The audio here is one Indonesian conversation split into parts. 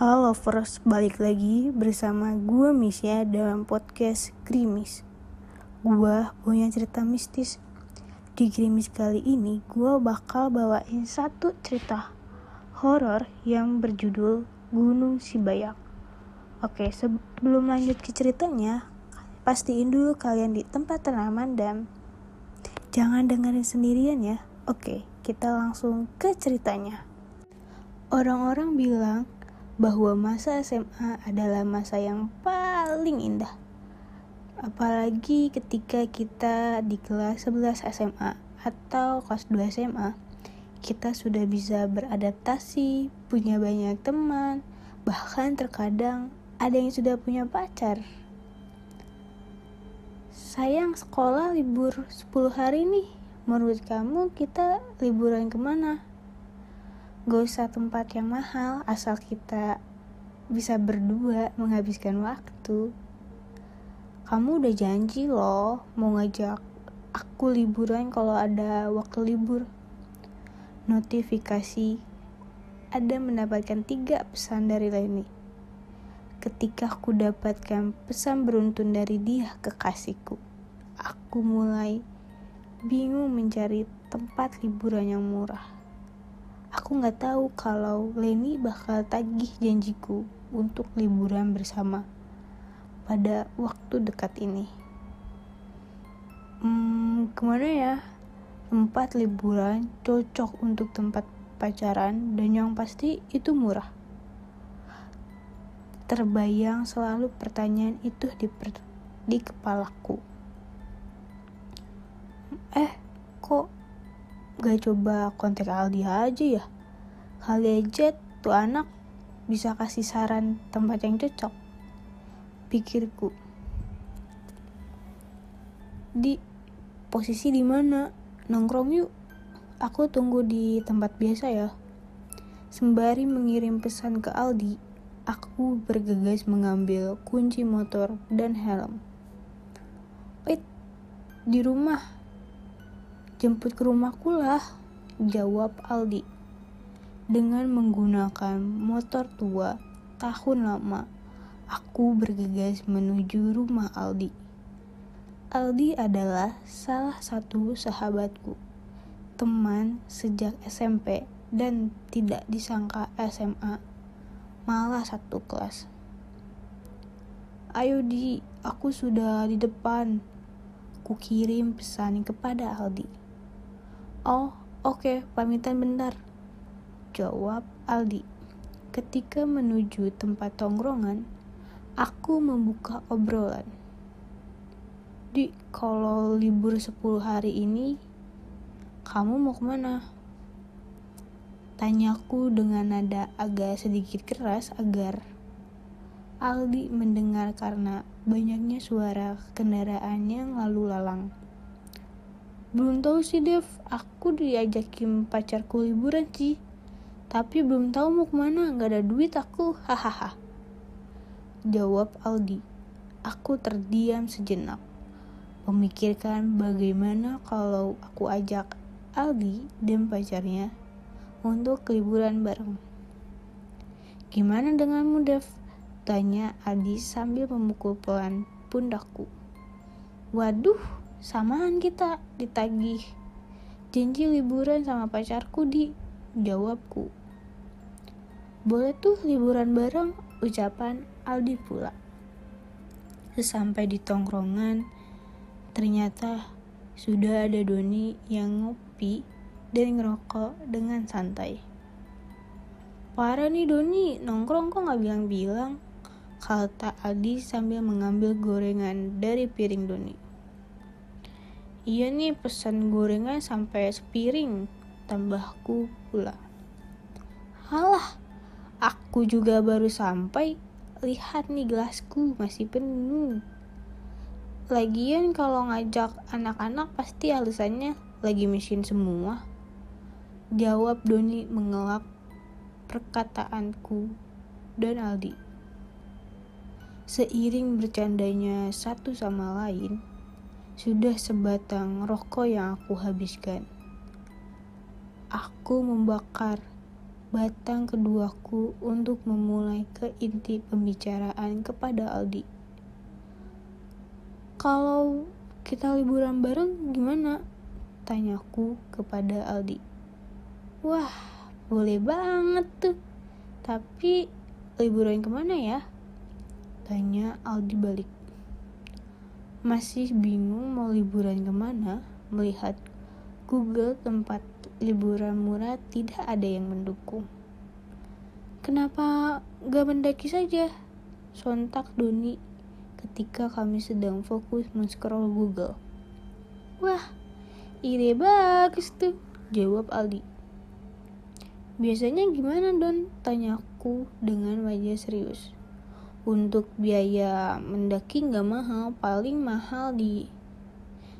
Halo lovers, balik lagi bersama gue Misya dalam podcast Krimis. Gue punya cerita mistis. Di Krimis kali ini, gue bakal bawain satu cerita horor yang berjudul Gunung Sibayak. Oke, sebelum lanjut ke ceritanya, pastiin dulu kalian di tempat tanaman dan jangan dengerin sendirian ya. Oke, kita langsung ke ceritanya. Orang-orang bilang bahwa masa SMA adalah masa yang paling indah. Apalagi ketika kita di kelas 11 SMA atau kelas 2 SMA, kita sudah bisa beradaptasi, punya banyak teman, bahkan terkadang ada yang sudah punya pacar. Sayang sekolah libur 10 hari nih, menurut kamu kita liburan ke mana? Gak usah tempat yang mahal, asal kita bisa berdua menghabiskan waktu. Kamu udah janji loh mau ngajak aku liburan kalau ada waktu libur. Notifikasi ada mendapatkan tiga pesan dari Leni. Ketika aku dapatkan pesan beruntun dari dia kekasihku, aku mulai bingung mencari tempat liburan yang murah. Aku nggak tahu kalau Leni bakal tagih janjiku untuk liburan bersama pada waktu dekat ini. Hmm, ke mana ya? Tempat liburan cocok untuk tempat pacaran dan yang pasti itu murah. Terbayang selalu pertanyaan itu di, per, di kepalaku. Eh, kok gak coba kontak Aldi aja ya. Kali aja tuh anak bisa kasih saran tempat yang cocok. Pikirku. Di posisi di mana? Nongkrong yuk. Aku tunggu di tempat biasa ya. Sembari mengirim pesan ke Aldi aku bergegas mengambil kunci motor dan helm. Wait, di rumah Jemput ke rumahku lah, jawab Aldi. Dengan menggunakan motor tua tahun lama, aku bergegas menuju rumah Aldi. Aldi adalah salah satu sahabatku, teman sejak SMP dan tidak disangka SMA, malah satu kelas. Ayo di, aku sudah di depan. Ku kirim pesan kepada Aldi. Oh, oke, okay, pamitan bentar. Jawab Aldi. Ketika menuju tempat tongkrongan, aku membuka obrolan. Di, kalau libur 10 hari ini, kamu mau ke mana? Tanyaku dengan nada agak sedikit keras agar Aldi mendengar karena banyaknya suara kendaraan yang lalu lalang. Belum tahu sih Dev, aku diajakin pacarku liburan sih. Tapi belum tahu mau ke mana, gak ada duit aku, hahaha. Jawab Aldi. Aku terdiam sejenak. Memikirkan bagaimana kalau aku ajak Aldi dan pacarnya untuk liburan bareng. Gimana denganmu Dev? Tanya Aldi sambil memukul pelan pundakku. Waduh, samaan kita ditagih. Janji liburan sama pacarku di jawabku. Boleh tuh liburan bareng ucapan Aldi pula. Sesampai di tongkrongan ternyata sudah ada Doni yang ngopi dan ngerokok dengan santai. Parah nih Doni nongkrong kok gak bilang-bilang? Kata Aldi sambil mengambil gorengan dari piring Doni Iya nih pesan gorengan sampai sepiring tambahku pula. Halah, aku juga baru sampai. Lihat nih gelasku masih penuh. Lagian kalau ngajak anak-anak pasti alasannya lagi mesin semua. Jawab Doni mengelak perkataanku dan Aldi. Seiring bercandanya satu sama lain, sudah sebatang rokok yang aku habiskan. Aku membakar batang keduaku untuk memulai ke inti pembicaraan kepada Aldi. Kalau kita liburan bareng gimana? Tanyaku kepada Aldi. Wah, boleh banget tuh. Tapi liburan ke mana ya? Tanya Aldi balik. Masih bingung mau liburan ke mana melihat Google tempat liburan murah tidak ada yang mendukung. Kenapa gak mendaki saja? Sontak Doni ketika kami sedang fokus men-scroll Google. Wah, ide bagus tuh, jawab Aldi. Biasanya gimana Don? Tanyaku dengan wajah serius. Untuk biaya mendaki nggak mahal, paling mahal di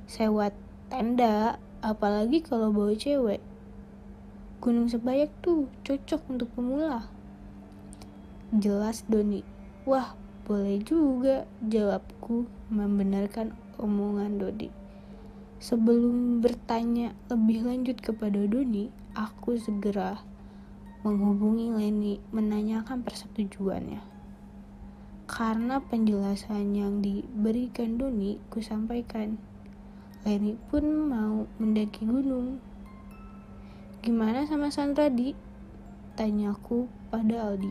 sewa tenda, apalagi kalau bawa cewek. Gunung Sebayak tuh cocok untuk pemula. Jelas Doni. Wah, boleh juga jawabku membenarkan omongan Dodi. Sebelum bertanya lebih lanjut kepada Doni, aku segera menghubungi Leni menanyakan persetujuannya. Karena penjelasan yang diberikan Doni, ku sampaikan. Leni pun mau mendaki gunung Gimana sama Sandra di? Tanyaku pada Aldi.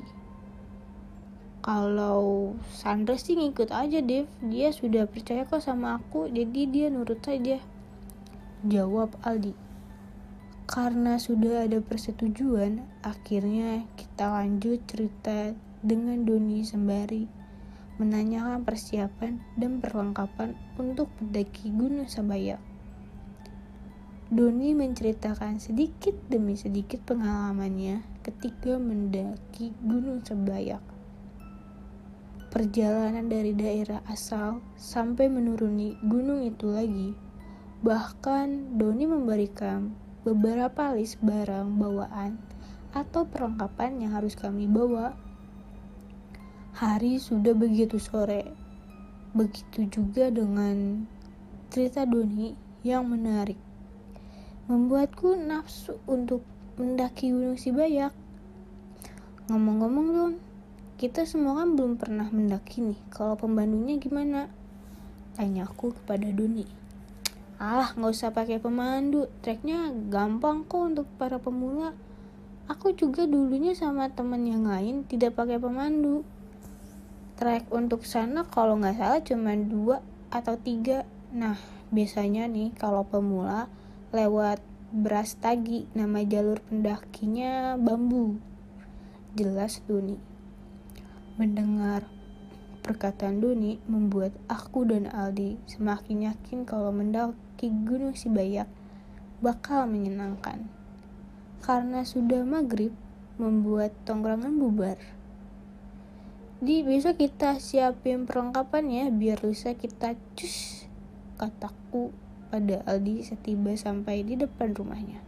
Kalau Sandra sih ngikut aja Dev, dia sudah percaya kok sama aku, jadi dia nurut saja. Jawab Aldi. Karena sudah ada persetujuan, akhirnya kita lanjut cerita dengan Doni sembari menanyakan persiapan dan perlengkapan untuk mendaki Gunung Sabaya. Doni menceritakan sedikit demi sedikit pengalamannya ketika mendaki Gunung Sebayak. Perjalanan dari daerah asal sampai menuruni gunung itu lagi. Bahkan Doni memberikan beberapa list barang bawaan atau perlengkapan yang harus kami bawa. Hari sudah begitu sore. Begitu juga dengan cerita Doni yang menarik membuatku nafsu untuk mendaki Gunung Sibayak. Ngomong-ngomong dong, kita semua kan belum pernah mendaki nih. Kalau pembantunya gimana? Tanyaku kepada Doni. Ah, nggak usah pakai pemandu. Treknya gampang kok untuk para pemula. Aku juga dulunya sama temen yang lain tidak pakai pemandu. Trek untuk sana kalau nggak salah cuma dua atau tiga. Nah, biasanya nih kalau pemula lewat beras tagi nama jalur pendakinya bambu. Jelas Doni mendengar perkataan Doni membuat aku dan Aldi semakin yakin kalau mendaki Gunung Sibayak bakal menyenangkan. Karena sudah maghrib membuat tongkrongan bubar di besok kita siapin perlengkapannya biar lusa kita cus kataku pada Aldi setiba sampai di depan rumahnya.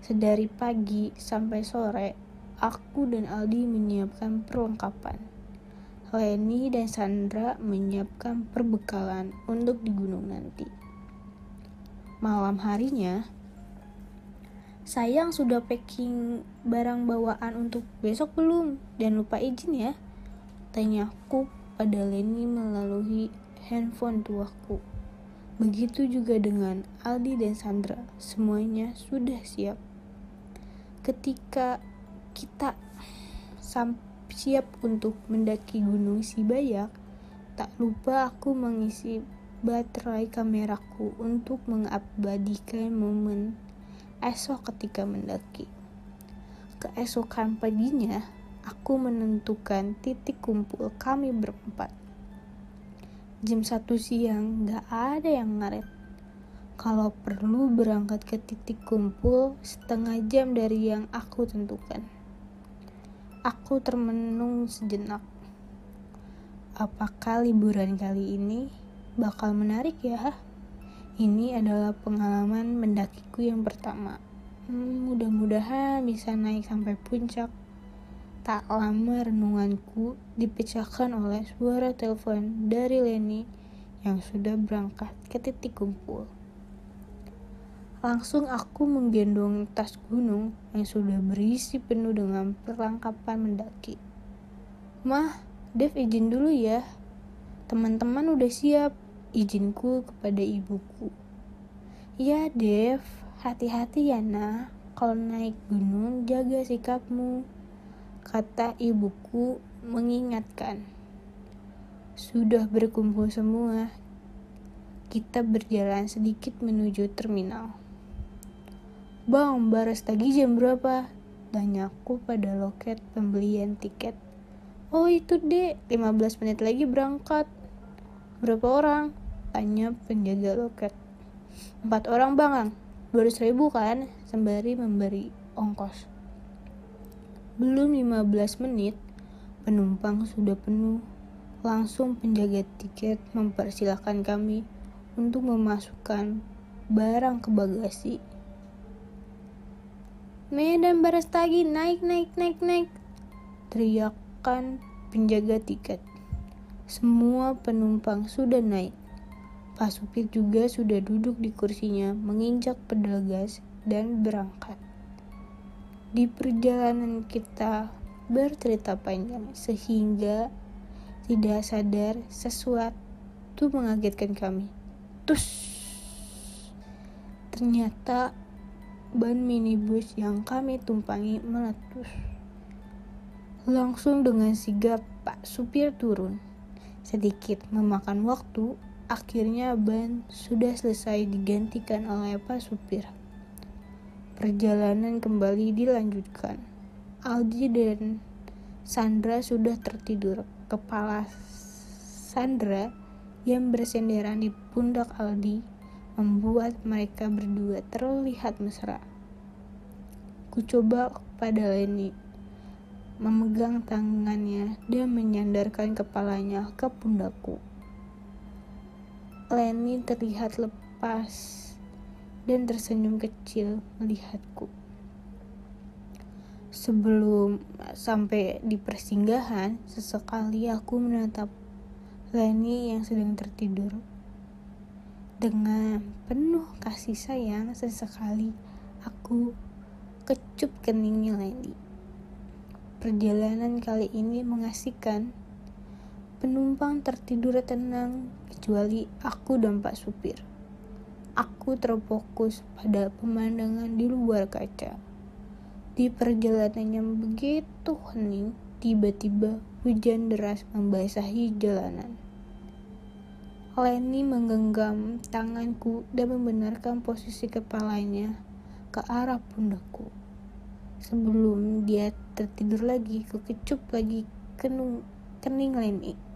Sedari pagi sampai sore, aku dan Aldi menyiapkan perlengkapan. Leni dan Sandra menyiapkan perbekalan untuk di gunung nanti. Malam harinya, sayang sudah packing barang bawaan untuk besok belum? Dan lupa izin ya. Tanyaku pada Leni melalui handphone tuaku. Begitu juga dengan Aldi dan Sandra, semuanya sudah siap. Ketika kita siap untuk mendaki Gunung Sibayak, tak lupa aku mengisi baterai kameraku untuk mengabadikan momen esok ketika mendaki. Keesokan paginya, aku menentukan titik kumpul kami berempat. Jam satu siang gak ada yang ngaret. Kalau perlu berangkat ke titik kumpul setengah jam dari yang aku tentukan. Aku termenung sejenak. Apakah liburan kali ini bakal menarik ya ini adalah pengalaman mendakiku yang pertama hmm, mudah-mudahan bisa naik sampai puncak Tak lama renunganku dipecahkan oleh suara telepon dari Leni yang sudah berangkat ke titik kumpul. Langsung aku menggendong tas gunung yang sudah berisi penuh dengan perlengkapan mendaki. Mah, Dev izin dulu ya. Teman-teman udah siap. Izinku kepada ibuku. Ya, Dev, hati-hati ya, nah. Kalau naik gunung, jaga sikapmu. Kata ibuku mengingatkan. Sudah berkumpul semua. Kita berjalan sedikit menuju terminal. Bang, baras tagi jam berapa? Tanyaku pada loket pembelian tiket. Oh itu dek, 15 menit lagi berangkat. Berapa orang? Tanya penjaga loket. Empat orang bang, 200 ribu kan? Sembari memberi ongkos. Belum 15 menit, penumpang sudah penuh. Langsung penjaga tiket mempersilahkan kami untuk memasukkan barang ke bagasi Medan Barastagi naik naik naik naik teriakan penjaga tiket semua penumpang sudah naik Pak supir juga sudah duduk di kursinya menginjak pedal gas dan berangkat di perjalanan kita bercerita panjang sehingga tidak sadar sesuatu mengagetkan kami. Tus. Ternyata ban minibus yang kami tumpangi meletus. Langsung dengan sigap Pak supir turun. Sedikit memakan waktu, akhirnya ban sudah selesai digantikan oleh Pak supir. Perjalanan kembali dilanjutkan. Aldi dan Sandra sudah tertidur. Kepala Sandra yang bersenderan di pundak Aldi membuat mereka berdua terlihat mesra. Ku coba pada Lenny memegang tangannya dan menyandarkan kepalanya ke pundakku. Lenny terlihat lepas dan tersenyum kecil melihatku. Sebelum sampai di persinggahan, sesekali aku menatap Lenny yang sedang tertidur dengan penuh kasih sayang, sesekali aku kecup keningnya Lenny. Perjalanan kali ini mengasihkan. Penumpang tertidur tenang, kecuali aku dan Pak Supir. Aku terfokus pada pemandangan di luar kaca. Di perjalanan yang begitu hening, tiba-tiba hujan deras membasahi jalanan. Lenny menggenggam tanganku dan membenarkan posisi kepalanya ke arah pundakku. Sebelum dia tertidur lagi, kekecup lagi kenung, kening Lenny.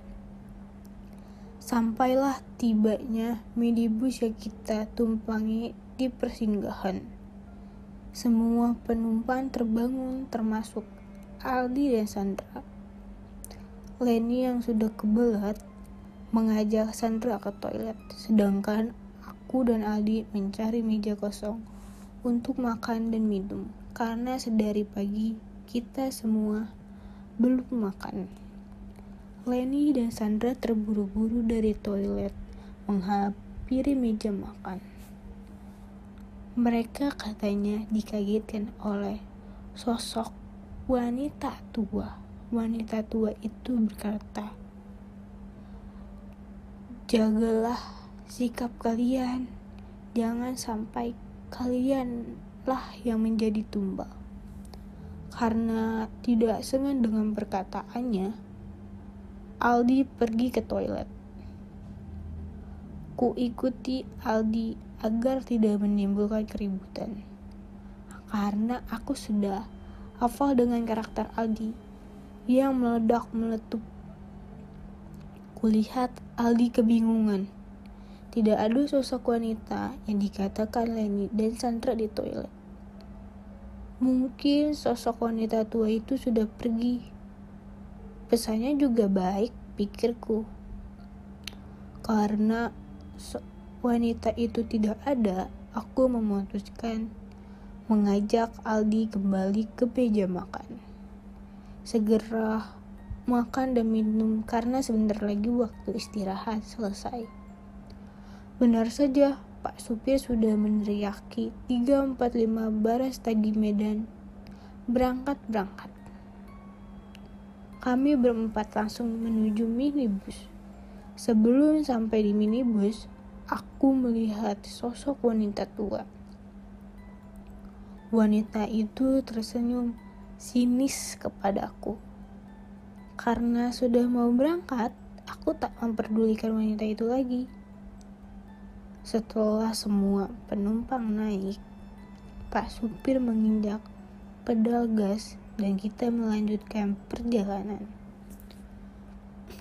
Sampailah tibanya minibus yang kita tumpangi di persinggahan. Semua penumpang terbangun termasuk Aldi dan Sandra. Lenny yang sudah kebelat mengajak Sandra ke toilet, sedangkan aku dan Aldi mencari meja kosong untuk makan dan minum, karena sedari pagi kita semua belum makan. Lenny dan Sandra terburu-buru dari toilet menghampiri meja makan. Mereka katanya dikagetkan oleh sosok wanita tua. Wanita tua itu berkata, Jagalah sikap kalian. Jangan sampai kalianlah yang menjadi tumbal. Karena tidak senang dengan perkataannya, Aldi pergi ke toilet. Ku ikuti Aldi agar tidak menimbulkan keributan. Karena aku sudah hafal dengan karakter Aldi yang meledak meletup Kulihat Aldi kebingungan. Tidak ada sosok wanita yang dikatakan Leni dan Sandra di toilet. Mungkin sosok wanita tua itu sudah pergi. Pesannya juga baik, pikirku. Karena wanita itu tidak ada, aku memutuskan mengajak Aldi kembali ke meja makan. Segera makan dan minum karena sebentar lagi waktu istirahat selesai. Benar saja, Pak supir sudah meneriaki 345 baras tagi Medan. Berangkat, berangkat. Kami berempat langsung menuju minibus. Sebelum sampai di minibus, aku melihat sosok wanita tua. Wanita itu tersenyum sinis kepadaku. Karena sudah mau berangkat, aku tak memperdulikan wanita itu lagi. Setelah semua penumpang naik, Pak supir menginjak pedal gas dan kita melanjutkan perjalanan.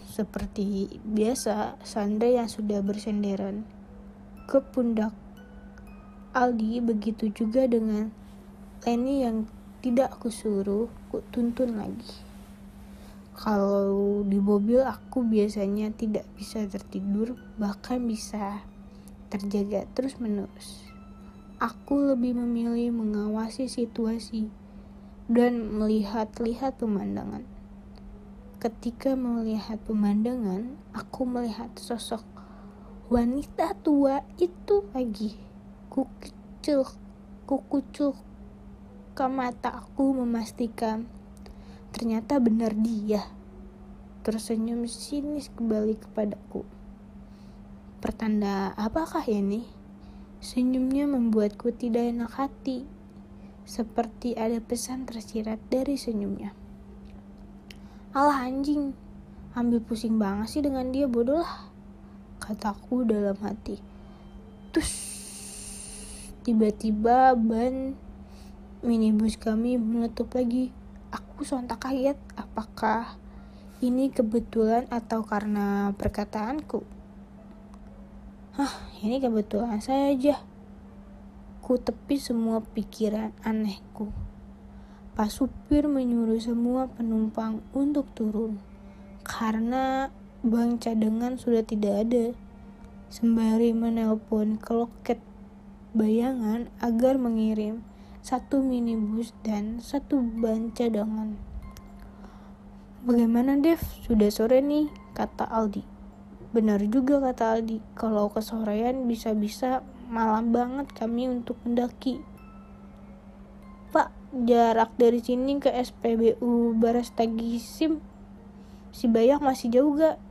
Seperti biasa, Sandra yang sudah bersenderan ke pundak Aldi begitu juga dengan Leni yang tidak aku suruh, ku tuntun lagi. Kalau di mobil aku biasanya tidak bisa tertidur, bahkan bisa terjaga terus-menerus. Aku lebih memilih mengawasi situasi dan melihat-lihat pemandangan. Ketika melihat pemandangan, aku melihat sosok wanita tua itu lagi. Kukucuk, kukucuk ke mata aku memastikan ternyata benar dia. Tersenyum sinis kembali kepadaku. Pertanda apakah ini? Senyumnya membuatku tidak enak hati. Seperti ada pesan tersirat dari senyumnya. Alah anjing, ambil pusing banget sih dengan dia bodoh lah. Kataku dalam hati. Terus tiba-tiba ban minibus kami menutup lagi. Aku sontak kaget apakah ini kebetulan atau karena perkataanku. Hah, ini kebetulan saja. Ku tepi semua pikiran anehku. Pak supir menyuruh semua penumpang untuk turun karena bank cadangan sudah tidak ada. Sembari menelpon ke loket bayangan agar mengirim satu minibus dan satu ban cadangan. Bagaimana Dev? Sudah sore nih, kata Aldi. Benar juga kata Aldi, kalau kesorean bisa-bisa malam banget kami untuk mendaki. Pak, jarak dari sini ke SPBU Baras Tagisim si Bayak masih jauh gak?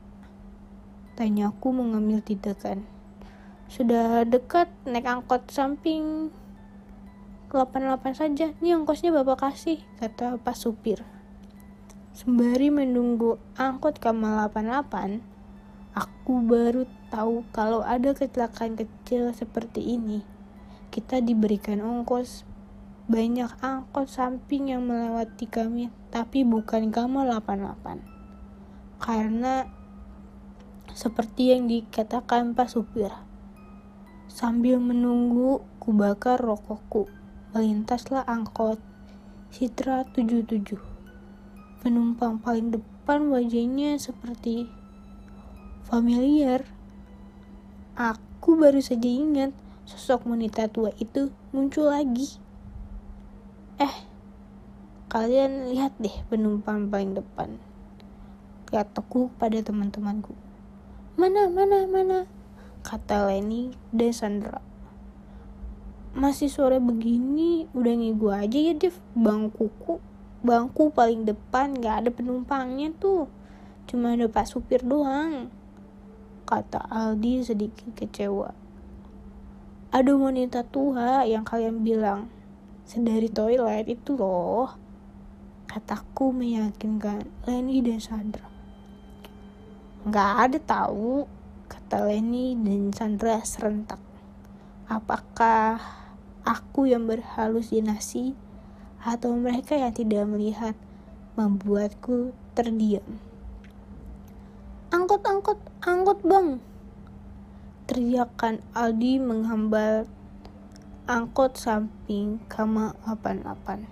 Tanyaku mengambil tindakan. Sudah dekat naik angkot samping 88 saja. Ini ongkosnya Bapak kasih, kata Pak Supir. Sembari menunggu angkot Kamal 88, Aku baru tahu kalau ada kecelakaan kecil seperti ini. Kita diberikan ongkos banyak angkot samping yang melewati kami, tapi bukan Gamal 88. Karena seperti yang dikatakan Pak Supir. Sambil menunggu, ku bakar rokokku. Melintaslah angkot Citra 77. Penumpang paling depan wajahnya seperti familiar. Aku baru saja ingat sosok wanita tua itu muncul lagi. Eh, kalian lihat deh penumpang paling depan. Kataku pada teman-temanku. Mana, mana, mana? Kata Leni dan Sandra. Masih sore begini, udah ngigu aja ya Dev. Bangkuku, bangku paling depan gak ada penumpangnya tuh. Cuma ada pak supir doang kata Aldi sedikit kecewa. Ada wanita tua yang kalian bilang sedari toilet itu loh. Kataku meyakinkan Leni dan Sandra. Gak ada tahu, kata Leni dan Sandra serentak. Apakah aku yang berhalusinasi atau mereka yang tidak melihat membuatku terdiam? Angkot, angkot, angkot bang. Teriakan Aldi menghambat angkot samping kama 88.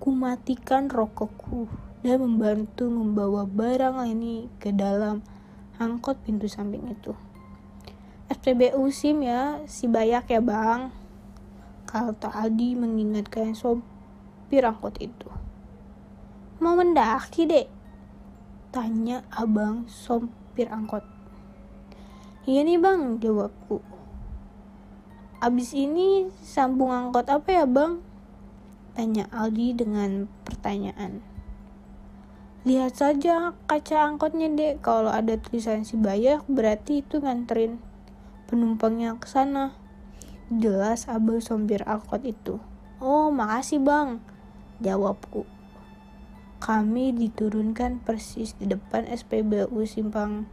Kumatikan rokokku dan membantu membawa barang ini ke dalam angkot pintu samping itu. SPBU SIM ya, si bayak ya bang. Kata Aldi mengingatkan sopir angkot itu. Mau mendaki dek, Tanya abang sopir angkot. Iya nih bang, jawabku. Abis ini sambung angkot apa ya bang? Tanya Aldi dengan pertanyaan. Lihat saja kaca angkotnya dek, kalau ada tulisan si Bayak berarti itu nganterin penumpangnya ke sana. Jelas abang sombir angkot itu. Oh makasih bang, jawabku. Kami diturunkan persis di depan SPBU Simpang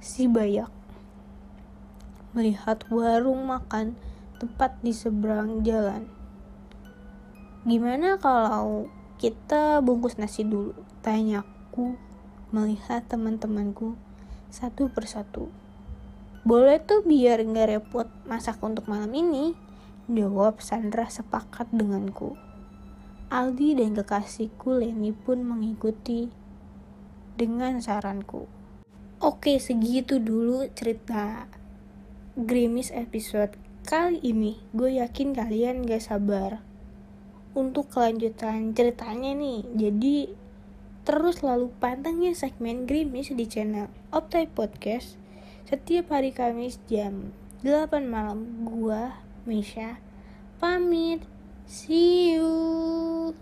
Sibayak. Melihat warung makan tepat di seberang jalan. Gimana kalau kita bungkus nasi dulu? Tanyaku melihat teman-temanku satu persatu. Boleh tuh biar nggak repot masak untuk malam ini. Jawab Sandra sepakat denganku. Aldi dan kekasihku Leni pun mengikuti dengan saranku. Oke, segitu dulu cerita Grimis episode Kali ini gue yakin kalian gak sabar untuk kelanjutan ceritanya nih. Jadi terus lalu pantengin segmen Grimis di channel Optai Podcast setiap hari Kamis jam 8 malam. Gua Misha pamit. See you.